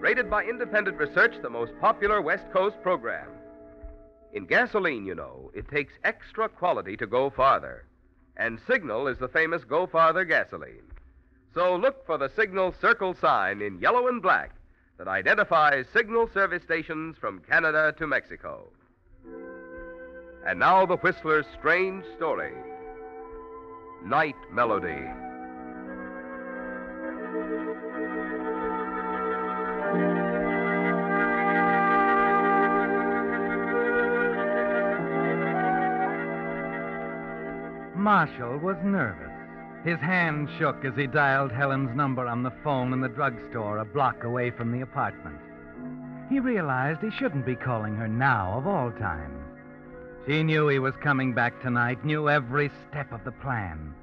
rated by independent research the most popular West Coast program. In gasoline, you know, it takes extra quality to go farther. And Signal is the famous Go Farther gasoline. So look for the Signal circle sign in yellow and black that identifies Signal service stations from Canada to Mexico. And now the Whistler's strange story Night Melody. Marshall was nervous. His hand shook as he dialed Helen's number on the phone in the drugstore a block away from the apartment. He realized he shouldn't be calling her now, of all times. She knew he was coming back tonight, knew every step of the plan.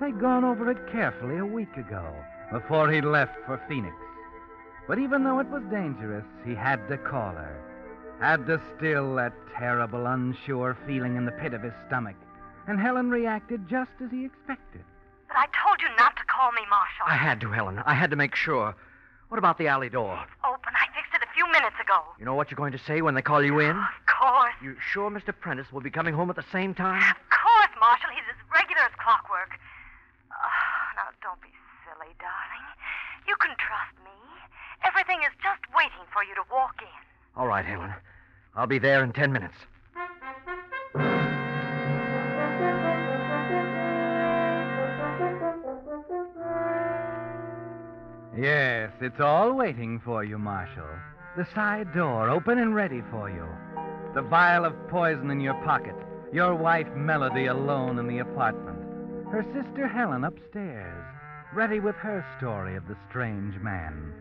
They'd gone over it carefully a week ago, before he left for Phoenix. But even though it was dangerous, he had to call her. Had to still that terrible, unsure feeling in the pit of his stomach. And Helen reacted just as he expected. But I told you not to call me, Marshall. I had to, Helen. I had to make sure. What about the alley door? Oh, Open. I fixed it a few minutes ago. You know what you're going to say when they call you in? Of course. You sure Mr. Prentice will be coming home at the same time? Of course, Marshall. He's as regular as clockwork. Oh, now, don't be silly, darling. You can trust me. Everything is just waiting for you to walk in. All right, Helen. I'll be there in ten minutes. Yes, it's all waiting for you, Marshall. The side door open and ready for you. The vial of poison in your pocket. Your wife Melody alone in the apartment. Her sister Helen upstairs, ready with her story of the strange man.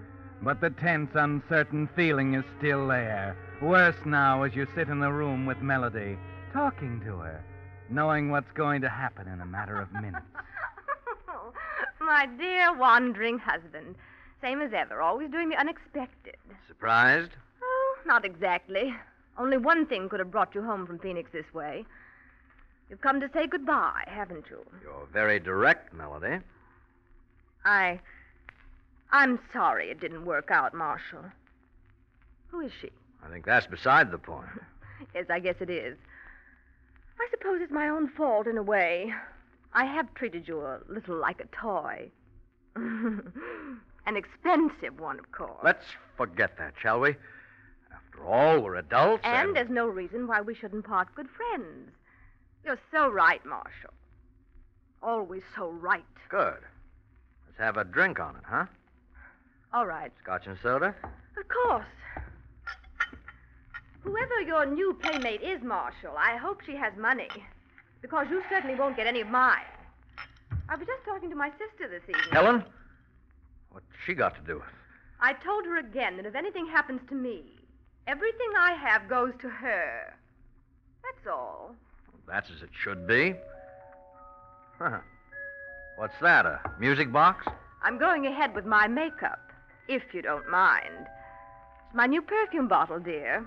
But the tense, uncertain feeling is still there. Worse now as you sit in the room with Melody, talking to her, knowing what's going to happen in a matter of minutes. My dear wandering husband. Same as ever, always doing the unexpected. Surprised? Oh, not exactly. Only one thing could have brought you home from Phoenix this way. You've come to say goodbye, haven't you? You're very direct, Melody. I. I'm sorry it didn't work out, Marshall. Who is she? I think that's beside the point. Yes, I guess it is. I suppose it's my own fault in a way. I have treated you a little like a toy. An expensive one, of course. Let's forget that, shall we? After all, we're adults. And And, there's no reason why we shouldn't part good friends. You're so right, Marshall. Always so right. Good. Let's have a drink on it, huh? All right. Scotch and soda? Of course. Whoever your new playmate is, Marshall, I hope she has money. Because you certainly won't get any of mine. I was just talking to my sister this evening. Helen? What's she got to do with? I told her again that if anything happens to me, everything I have goes to her. That's all. That's as it should be. Huh. What's that, a music box? I'm going ahead with my makeup, if you don't mind. It's my new perfume bottle, dear.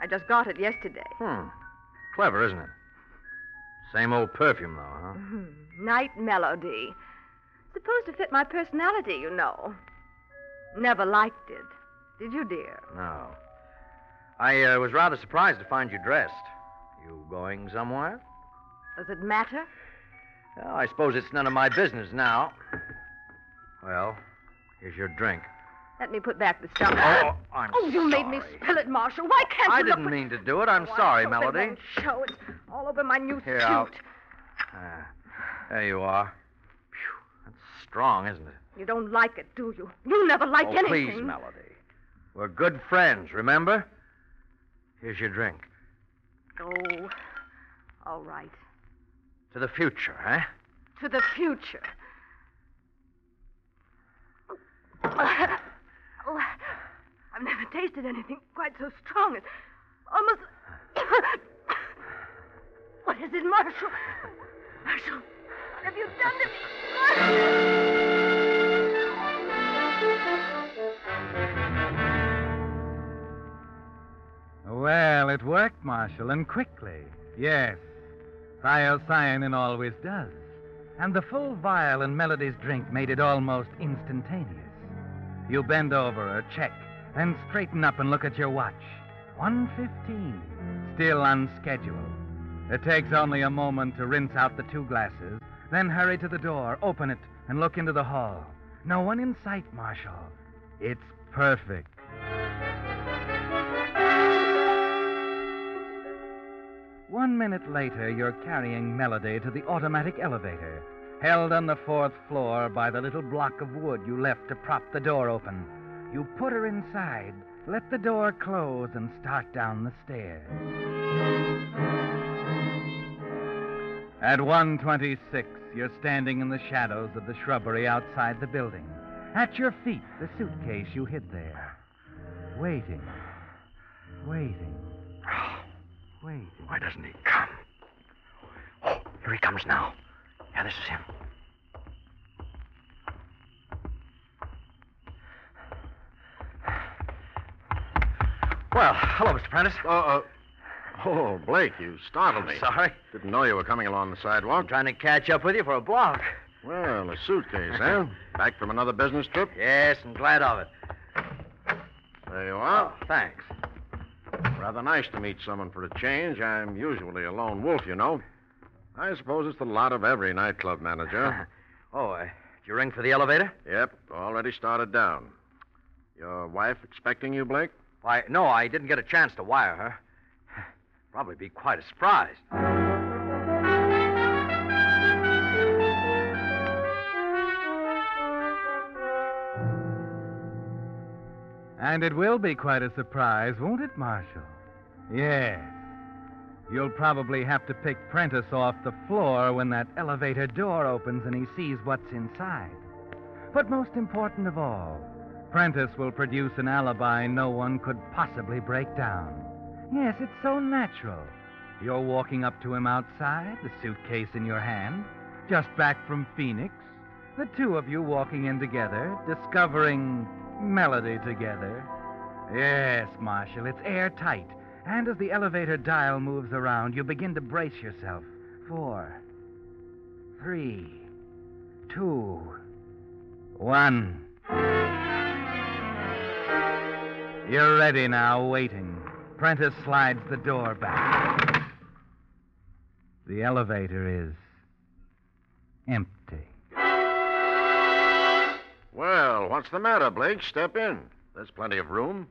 I just got it yesterday. Hmm. Clever, isn't it? Same old perfume, though, huh? Night melody. Supposed to fit my personality, you know. Never liked it. Did you, dear? No. I uh, was rather surprised to find you dressed. You going somewhere? Does it matter? Well, I suppose it's none of my business now. Well, here's your drink. Let me put back the stuff. Oh, I'm Oh, you made me spill it, Marshall. Why can't I you look didn't what- mean to do it. I'm Oh, sorry, it Melody. won't show. It's all over my new Here, suit. I'll- Ah, there you are. Phew, that's strong, isn't it? You don't like it, do you? You never like oh, anything. please, Melody. We're good friends, remember? Here's your drink. Oh, all right. To the future, eh? To the future. Tasted anything quite so strong. It's almost. what is it, Marshall? Marshall, what have you done to me? Well, it worked, Marshall, and quickly. Yes. Thiocyanin always does. And the full vial in Melody's drink made it almost instantaneous. You bend over her, check, then straighten up and look at your watch. 1.15. Still on schedule. It takes only a moment to rinse out the two glasses, then hurry to the door, open it, and look into the hall. No one in sight, Marshall. It's perfect. One minute later, you're carrying Melody to the automatic elevator, held on the fourth floor by the little block of wood you left to prop the door open. You put her inside, let the door close, and start down the stairs. At 126, you're standing in the shadows of the shrubbery outside the building. At your feet, the suitcase you hid there. Waiting. Waiting. Waiting. Why doesn't he come? Oh, here he comes now. Yeah, this is him. Well, hello, Mr. Prentice. Uh, uh, oh, Blake, you startled me. Sorry. Didn't know you were coming along the sidewalk. I'm trying to catch up with you for a block. Well, a suitcase, eh? Back from another business trip? Yes, I'm glad of it. There you are. Oh, thanks. Rather nice to meet someone for a change. I'm usually a lone wolf, you know. I suppose it's the lot of every nightclub manager. oh, uh, did you ring for the elevator? yep, already started down. Your wife expecting you, Blake? Why, no, I didn't get a chance to wire her. Probably be quite a surprise. And it will be quite a surprise, won't it, Marshall? Yes. You'll probably have to pick Prentice off the floor when that elevator door opens and he sees what's inside. But most important of all, Prentice will produce an alibi no one could possibly break down. Yes, it's so natural. You're walking up to him outside, the suitcase in your hand, just back from Phoenix. The two of you walking in together, discovering melody together. Yes, Marshall, it's airtight. And as the elevator dial moves around, you begin to brace yourself. Four, three, two, one. You're ready now, waiting. Prentice slides the door back. The elevator is empty. Well, what's the matter, Blake? Step in. There's plenty of room.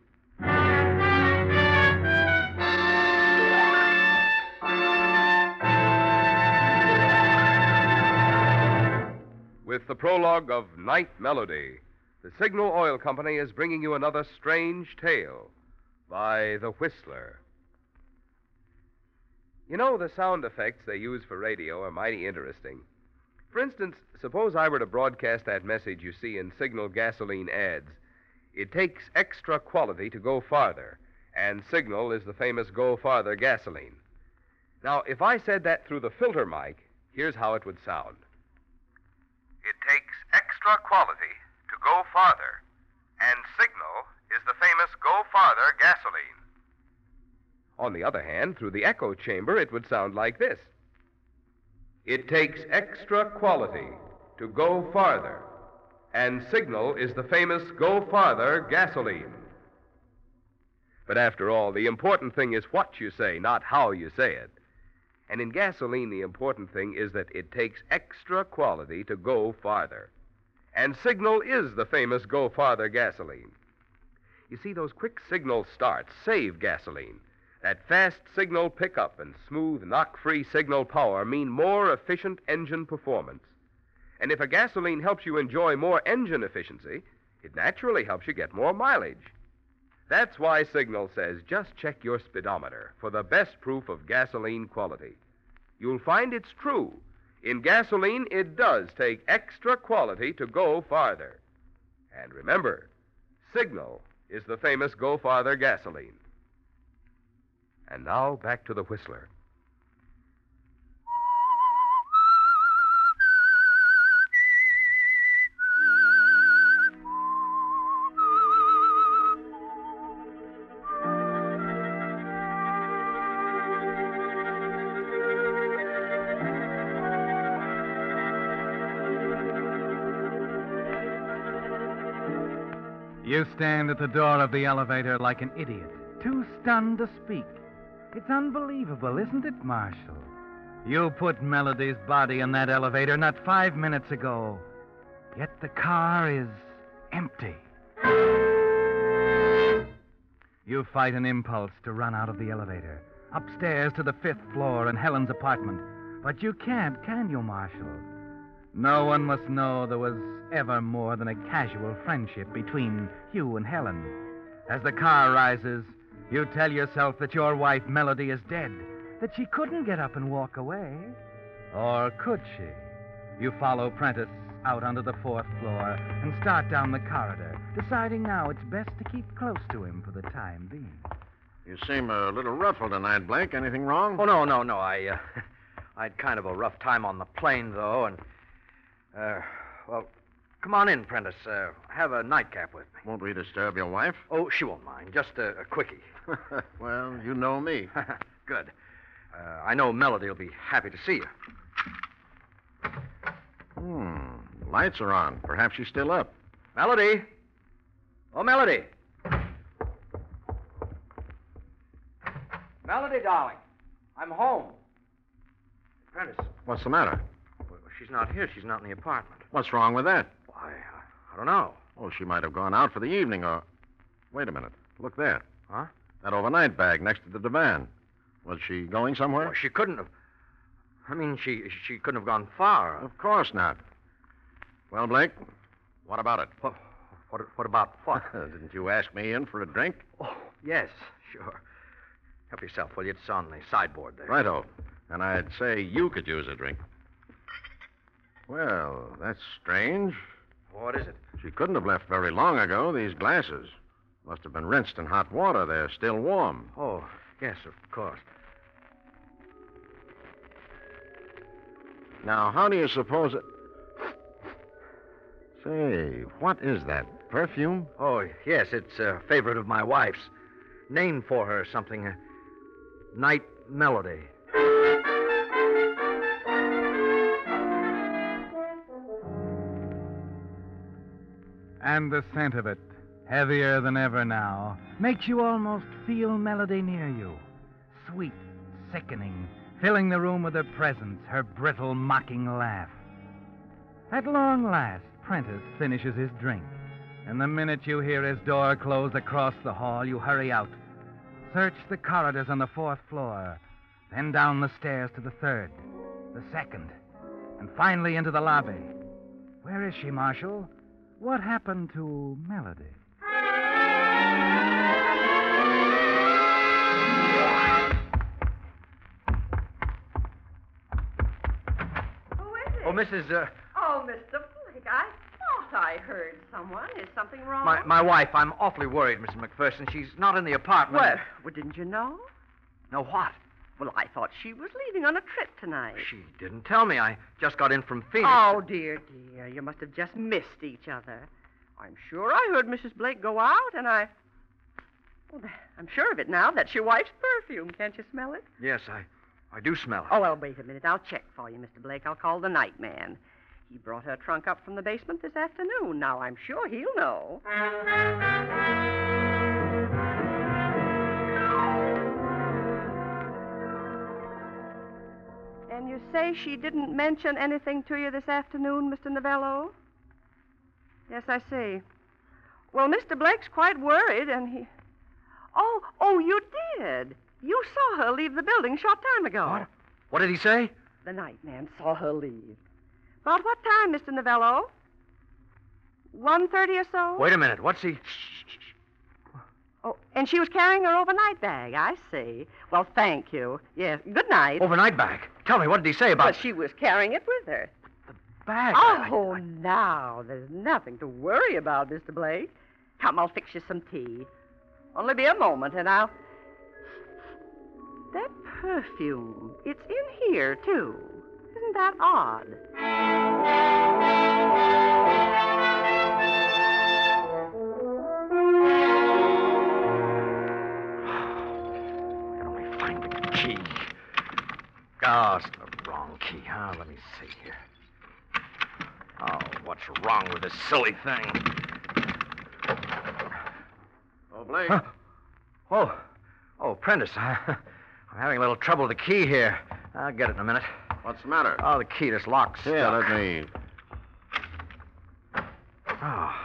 With the prologue of Night Melody, the Signal Oil Company is bringing you another strange tale by The Whistler. You know, the sound effects they use for radio are mighty interesting. For instance, suppose I were to broadcast that message you see in Signal gasoline ads. It takes extra quality to go farther, and Signal is the famous Go Farther gasoline. Now, if I said that through the filter mic, here's how it would sound. It takes extra quality go farther, and Signal is the famous Go Farther gasoline. On the other hand, through the echo chamber, it would sound like this It takes extra quality to go farther, and Signal is the famous Go Farther gasoline. But after all, the important thing is what you say, not how you say it. And in gasoline, the important thing is that it takes extra quality to go farther. And Signal is the famous Go Farther gasoline. You see, those quick signal starts save gasoline. That fast signal pickup and smooth, knock free signal power mean more efficient engine performance. And if a gasoline helps you enjoy more engine efficiency, it naturally helps you get more mileage. That's why Signal says just check your speedometer for the best proof of gasoline quality. You'll find it's true. In gasoline, it does take extra quality to go farther. And remember, Signal is the famous Go Farther gasoline. And now back to the Whistler. Stand at the door of the elevator like an idiot, too stunned to speak. It's unbelievable, isn't it, Marshall? You put Melody's body in that elevator not five minutes ago. Yet the car is empty. You fight an impulse to run out of the elevator, upstairs to the fifth floor in Helen's apartment. But you can't, can you, Marshall? No one must know there was ever more than a casual friendship between you and Helen. As the car rises, you tell yourself that your wife, Melody, is dead, that she couldn't get up and walk away. Or could she? You follow Prentice out onto the fourth floor and start down the corridor, deciding now it's best to keep close to him for the time being. You seem a little ruffled tonight, Blake. Anything wrong? Oh, no, no, no. I, uh, I had kind of a rough time on the plane, though, and, uh, well, come on in, Prentice. Uh, have a nightcap with me. Won't we disturb your wife? Oh, she won't mind. Just a, a quickie. well, you know me. Good. Uh, I know Melody will be happy to see you. Hmm. The lights are on. Perhaps she's still up. Melody. Oh, Melody. Melody, darling. I'm home. Prentice. What's the matter? She's not here. She's not in the apartment. What's wrong with that? Why, uh, I don't know. Oh, she might have gone out for the evening or. Wait a minute. Look there. Huh? That overnight bag next to the divan. Was she going somewhere? Well, she couldn't have. I mean, she she couldn't have gone far. Of course not. Well, Blake, what about it? What, what, what about what? Didn't you ask me in for a drink? oh, yes, sure. Help yourself, will you? It's on the sideboard there. Righto. And I'd say you could use a drink. Well, that's strange. What is it? She couldn't have left very long ago, these glasses. Must have been rinsed in hot water. They're still warm. Oh, yes, of course. Now, how do you suppose it. Say, what is that? Perfume? Oh, yes, it's a favorite of my wife's. Named for her something. Uh, Night Melody. And the scent of it, heavier than ever now, makes you almost feel Melody near you. Sweet, sickening, filling the room with her presence, her brittle, mocking laugh. At long last, Prentice finishes his drink. And the minute you hear his door close across the hall, you hurry out. Search the corridors on the fourth floor, then down the stairs to the third, the second, and finally into the lobby. Where is she, Marshall? What happened to Melody? Who is it? Oh, Mrs. Uh, Oh, Mr. Blake, I thought I heard someone. Is something wrong? my, my wife. I'm awfully worried, Mrs. McPherson. She's not in the apartment. Well, well, didn't you know? No, what? Well, I thought she was leaving on a trip tonight. She didn't tell me. I just got in from Phoenix. Oh, dear, dear. You must have just missed each other. I'm sure I heard Mrs. Blake go out, and I. Well, I'm sure of it now. That's your wife's perfume. Can't you smell it? Yes, I, I do smell it. Oh, well, wait a minute. I'll check for you, Mr. Blake. I'll call the night man. He brought her trunk up from the basement this afternoon. Now, I'm sure he'll know. You say she didn't mention anything to you this afternoon, Mr. Novello? Yes, I see. Well, Mr. Blake's quite worried, and he. Oh, oh, you did. You saw her leave the building a short time ago. What? What did he say? The night man saw her leave. About what time, Mr. Novello? One thirty or so? Wait a minute. What's he. Shh. Oh, and she was carrying her overnight bag. I see. Well, thank you. Yes. Good night. Overnight bag. Tell me, what did he say about it? But she was carrying it with her. The bag? I- Oh, now there's nothing to worry about, Mr. Blake. Come, I'll fix you some tea. Only be a moment, and I'll. That perfume. It's in here, too. Isn't that odd? I can only find the key. Oh, it's the wrong key, huh? Let me see here. Oh, what's wrong with this silly thing? Oh, Blake. Huh? Oh, oh, Prentice. I, I'm having a little trouble with the key here. I'll get it in a minute. What's the matter? Oh, the key, just lock's stuck. let me. Oh,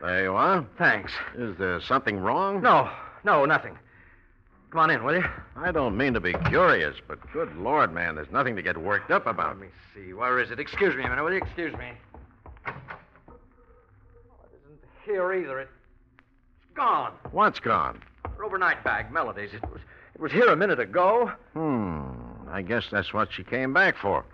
There you are. thanks. Is there something wrong? No, no, nothing. Come on in, will you? I don't mean to be curious, but good Lord, man, there's nothing to get worked up about. Let me see. Where is it? Excuse me a minute, will you? Excuse me. Oh, it isn't here either. It, it's gone. What's gone? Her overnight bag, Melody's. It was, it was here a minute ago. Hmm. I guess that's what she came back for.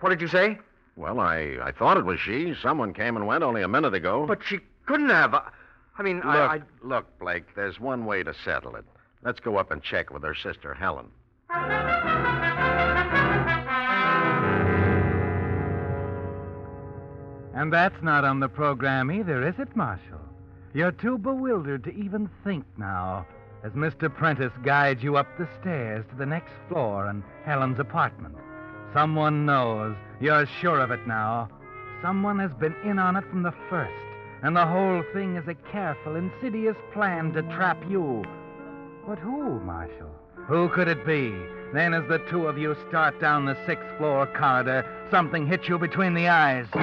What did you say? Well, I, I thought it was she. Someone came and went only a minute ago. But she couldn't have. I, I mean, look, I, I. look, Blake, there's one way to settle it. Let's go up and check with her sister, Helen. And that's not on the program either, is it, Marshall? You're too bewildered to even think now as Mr. Prentice guides you up the stairs to the next floor and Helen's apartment. Someone knows. You're sure of it now. Someone has been in on it from the first, and the whole thing is a careful, insidious plan to trap you. But who, Marshall? Who could it be? Then, as the two of you start down the sixth floor corridor, something hits you between the eyes. Oh,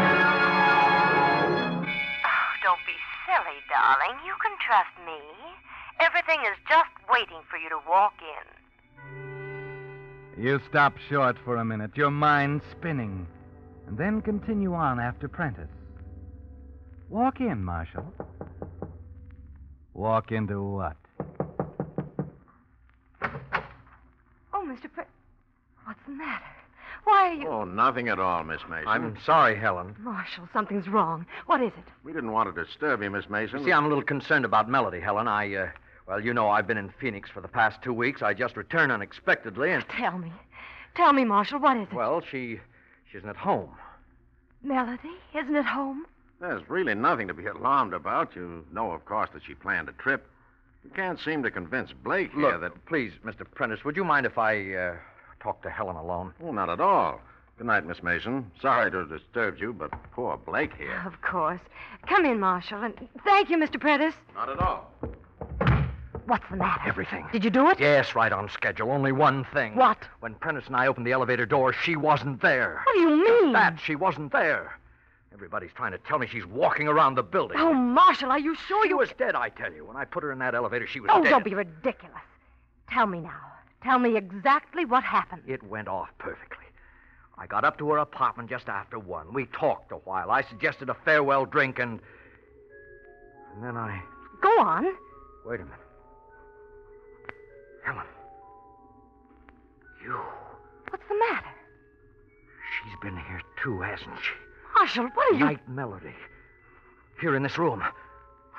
don't be silly, darling. You can trust me. Everything is just waiting for you to walk in. You stop short for a minute, your mind spinning, and then continue on after Prentice. Walk in, Marshall. Walk into what? Oh, Mr. Pre... What's the matter? Why are you... Oh, nothing at all, Miss Mason. I'm sorry, Helen. Marshall, something's wrong. What is it? We didn't want to disturb you, Miss Mason. You See, I'm a little concerned about Melody, Helen. I, uh, well, you know, I've been in Phoenix for the past two weeks. I just returned unexpectedly, and, Tell me. Tell me, Marshall, what is it? well, she, she isn't at home. Melody, isn't at home? There's really nothing to be alarmed about. You know, of course, that she planned a trip. You can't seem to convince Blake here Look, that. please, Mr. Prentice, would you mind if I uh, talk to Helen alone? Oh, not at all. Good night, Miss Mason. Sorry to have disturbed you, but poor Blake here. Of course. Come in, Marshall, and thank you, Mr. Prentice. Not at all. What's the matter? Everything. Did you do it? Yes, right on schedule. Only one thing. What? When Prentice and I opened the elevator door, she wasn't there. What do you mean? That she wasn't there. Everybody's trying to tell me she's walking around the building. Oh, Marshall, are you sure she you... was dead, I tell you. When I put her in that elevator, she was Oh, dead. don't be ridiculous. Tell me now. Tell me exactly what happened. It went off perfectly. I got up to her apartment just after one. We talked a while. I suggested a farewell drink, and. And then I. Go on. Wait a minute. Helen. You. What's the matter? She's been here too, hasn't she? Marshall, what are you... Night Melody. Here in this room.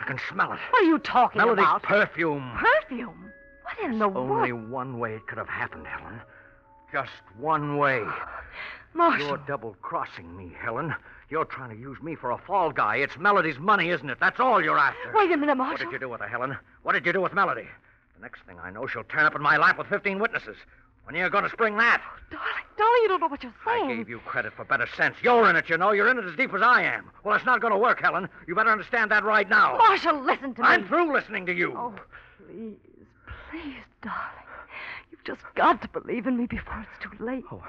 I can smell it. What are you talking about? Melody's about? perfume. Perfume? What in the world? Only one way it could have happened, Helen. Just one way. Marshall. You're double crossing me, Helen. You're trying to use me for a fall guy. It's Melody's money, isn't it? That's all you're after. Wait a minute, Marshall. What did you do with her, Helen? What did you do with Melody? The next thing I know, she'll turn up in my lap with 15 witnesses. When are you going to spring that? Oh, darling, darling, you don't know what you're saying. I gave you credit for better sense. You're in it, you know. You're in it as deep as I am. Well, it's not going to work, Helen. You better understand that right now. Marshall, listen to me. I'm through listening to you. Oh, please, please, darling. You've just got to believe in me before it's too late. Oh,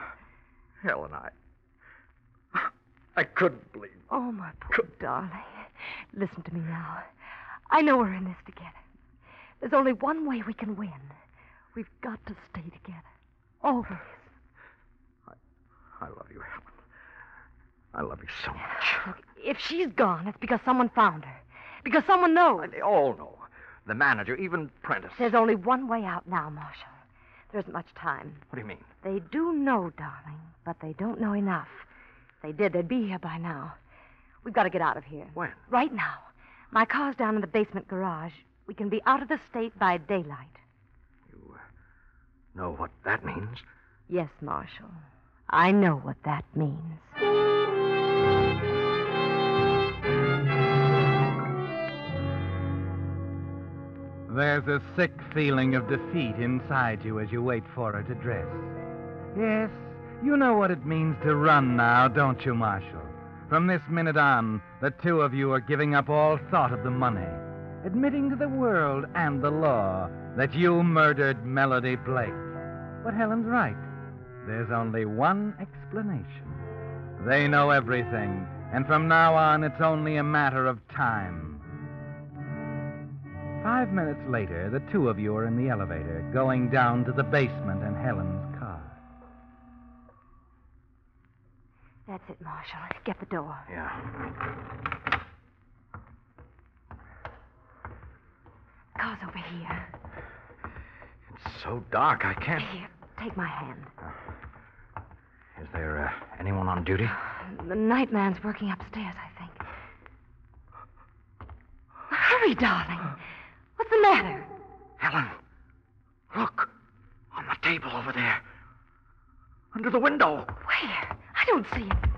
Helen, I. I couldn't believe. Oh, my poor darling. Listen to me now. I know we're in this together. There's only one way we can win. We've got to stay together. Always. I I love you, Helen. I love you so much. Look, if she's gone, it's because someone found her. Because someone knows. They all know. The manager, even Prentice. There's only one way out now, Marshall. There isn't much time. What do you mean? They do know, darling, but they don't know enough. If they did, they'd be here by now. We've got to get out of here. When? Right now. My car's down in the basement garage. We can be out of the state by daylight. You uh, know what that means? Yes, Marshall. I know what that means. There's a sick feeling of defeat inside you as you wait for her to dress. Yes, you know what it means to run now, don't you, Marshall? From this minute on, the two of you are giving up all thought of the money, admitting to the world and the law that you murdered Melody Blake. But Helen's right. There's only one explanation. They know everything, and from now on, it's only a matter of time. Five minutes later, the two of you are in the elevator, going down to the basement in Helen's car. That's it, Marshall. Get the door. Yeah. Car's over here. It's so dark, I can't. Here, take my hand. Is there uh, anyone on duty? The night man's working upstairs, I think. Hurry, darling. What's the matter? Helen, look. On the table over there. Under the window. Where? I don't see it.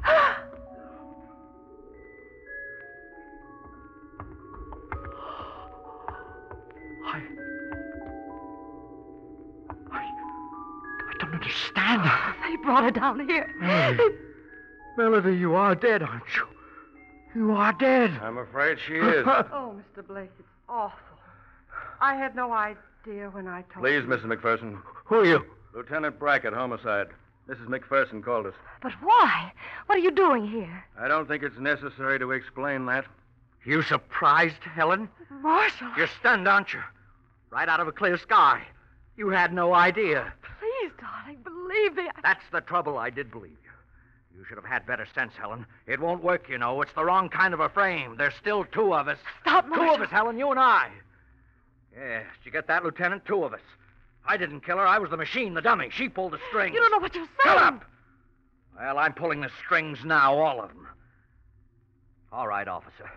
Her down here. Melody. Melody, you are dead, aren't you? You are dead. I'm afraid she is. Oh, Mr. Blake, it's awful. I had no idea when I told Please, you. Mrs. McPherson. Who are you? Lieutenant Brackett, homicide. Mrs. McPherson called us. But why? What are you doing here? I don't think it's necessary to explain that. You surprised, Helen? Marshall. You're stunned, aren't you? Right out of a clear sky. You had no idea. Believe me. That's the trouble. I did believe you. You should have had better sense, Helen. It won't work, you know. It's the wrong kind of a frame. There's still two of us. Stop, Two Marshall. of us, Helen, you and I. Yes, did you get that, Lieutenant? Two of us. I didn't kill her. I was the machine, the dummy. She pulled the strings. You don't know what you're saying. Shut up! Well, I'm pulling the strings now, all of them. All right, officer.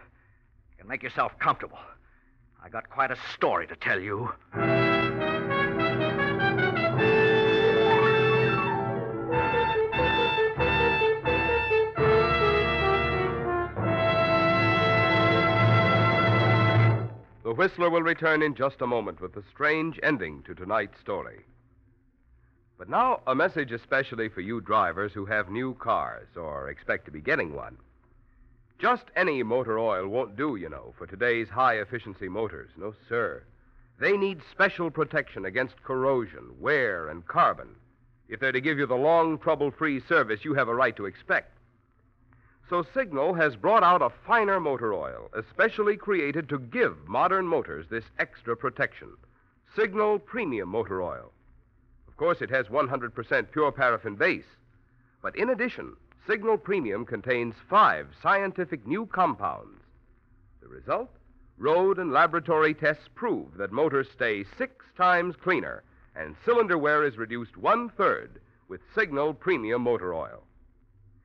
You can make yourself comfortable. I got quite a story to tell you. The Whistler will return in just a moment with the strange ending to tonight's story. But now, a message especially for you drivers who have new cars or expect to be getting one. Just any motor oil won't do, you know, for today's high efficiency motors. No, sir. They need special protection against corrosion, wear, and carbon if they're to give you the long, trouble free service you have a right to expect. So Signal has brought out a finer motor oil, especially created to give modern motors this extra protection. Signal Premium Motor Oil. Of course, it has 100% pure paraffin base. But in addition, Signal Premium contains five scientific new compounds. The result? Road and laboratory tests prove that motors stay six times cleaner, and cylinder wear is reduced one third with Signal Premium Motor Oil.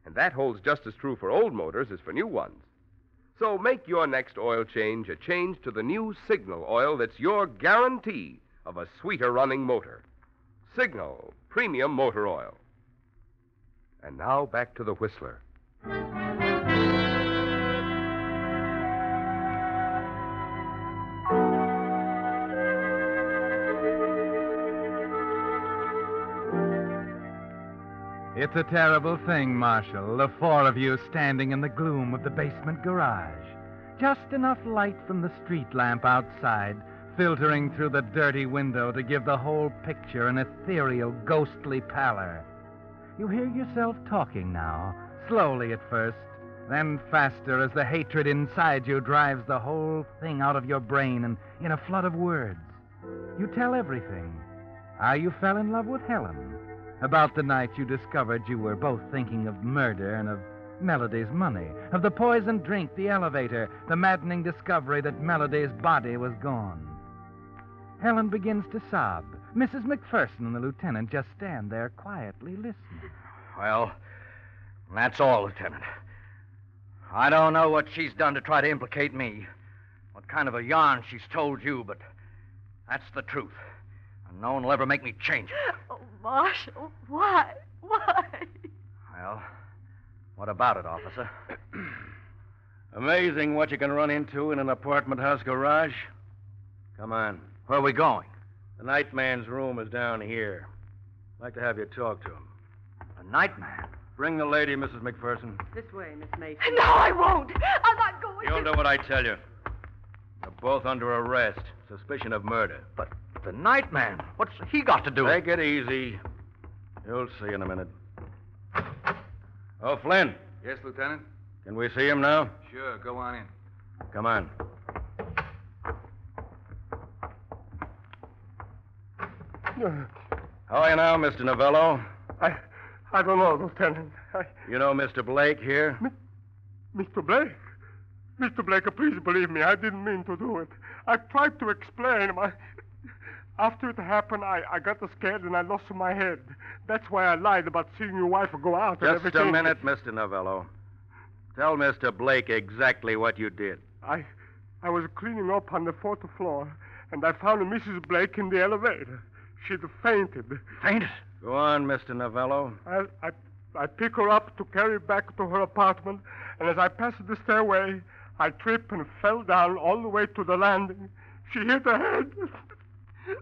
And that holds just as true for old motors as for new ones. So make your next oil change a change to the new Signal oil that's your guarantee of a sweeter running motor. Signal Premium Motor Oil. And now back to the Whistler. It's a terrible thing, Marshall, the four of you standing in the gloom of the basement garage. Just enough light from the street lamp outside filtering through the dirty window to give the whole picture an ethereal, ghostly pallor. You hear yourself talking now, slowly at first, then faster as the hatred inside you drives the whole thing out of your brain and in a flood of words. You tell everything. How you fell in love with Helen. About the night you discovered you were both thinking of murder and of Melody's money, of the poisoned drink, the elevator, the maddening discovery that Melody's body was gone. Helen begins to sob. Mrs. McPherson and the lieutenant just stand there quietly listening. Well, that's all, Lieutenant. I don't know what she's done to try to implicate me, what kind of a yarn she's told you, but that's the truth. And no one will ever make me change it. Oh, Marshall, why? Why? Well, what about it, officer? Amazing what you can run into in an apartment house garage. Come on. Where are we going? The night man's room is down here. I'd like to have you talk to him. The night man. Bring the lady, Mrs. McPherson. This way, Miss Mason. No, I won't. I'm not going You'll to. do what I tell you. You're both under arrest. Suspicion of murder. But the night man. What's he got to do with Take it easy. You'll see in a minute. Oh, Flynn, Yes, Lieutenant? can we see him now? Sure, go on in. Come on. How are you now, Mr. Novello? I, I don't know, Lieutenant. I, You know Mr. Blake here? Mr. Blake? Mr. Blake, please believe me. I didn't mean to do it. I tried to explain. My... After it happened, I, I got scared and I lost my head. That's why I lied about seeing your wife go out and Just everything. a minute, Mr. Novello. Tell Mr. Blake exactly what you did. I, I was cleaning up on the fourth floor, and I found Mrs. Blake in the elevator. She'd fainted. Fainted? Go on, Mr. Novello. I, I, I pick her up to carry back to her apartment, and as I passed the stairway, I tripped and fell down all the way to the landing. She hit her head.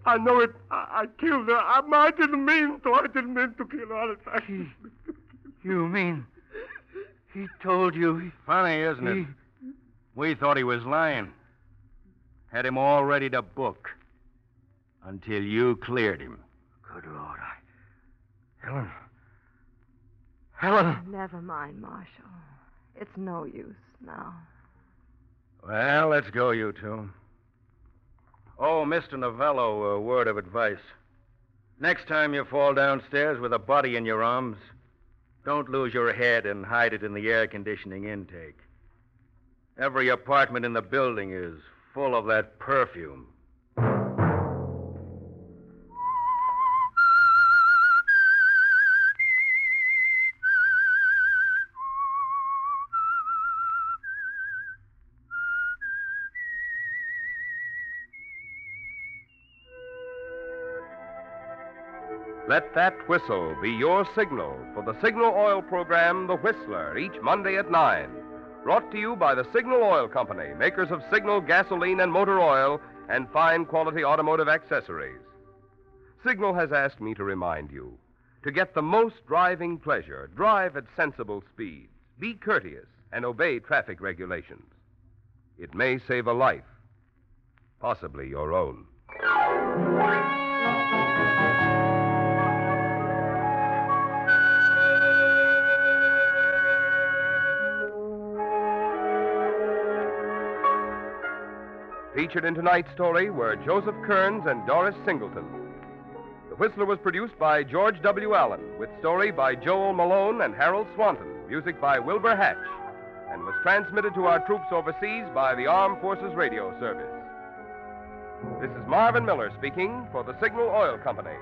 I know it. I, I killed her. I, I didn't mean to. I didn't mean to kill her. I, hmm. You mean he told you? He... Funny, isn't it? We thought he was lying. Had him all ready to book. Until you cleared him. Good Lord, I. Helen. Helen. Never mind, Marshall. It's no use now. Well, let's go, you two. Oh, Mr. Novello, a word of advice. Next time you fall downstairs with a body in your arms, don't lose your head and hide it in the air conditioning intake. Every apartment in the building is full of that perfume. Let that whistle be your signal for the Signal Oil program, The Whistler, each Monday at 9. Brought to you by the Signal Oil Company, makers of Signal gasoline and motor oil and fine quality automotive accessories. Signal has asked me to remind you to get the most driving pleasure, drive at sensible speeds, be courteous, and obey traffic regulations. It may save a life, possibly your own. Featured in tonight's story were Joseph Kearns and Doris Singleton. The Whistler was produced by George W. Allen, with story by Joel Malone and Harold Swanton, music by Wilbur Hatch, and was transmitted to our troops overseas by the Armed Forces Radio Service. This is Marvin Miller speaking for the Signal Oil Company.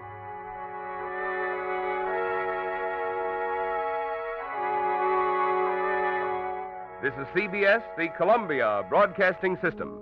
This is CBS, the Columbia Broadcasting System.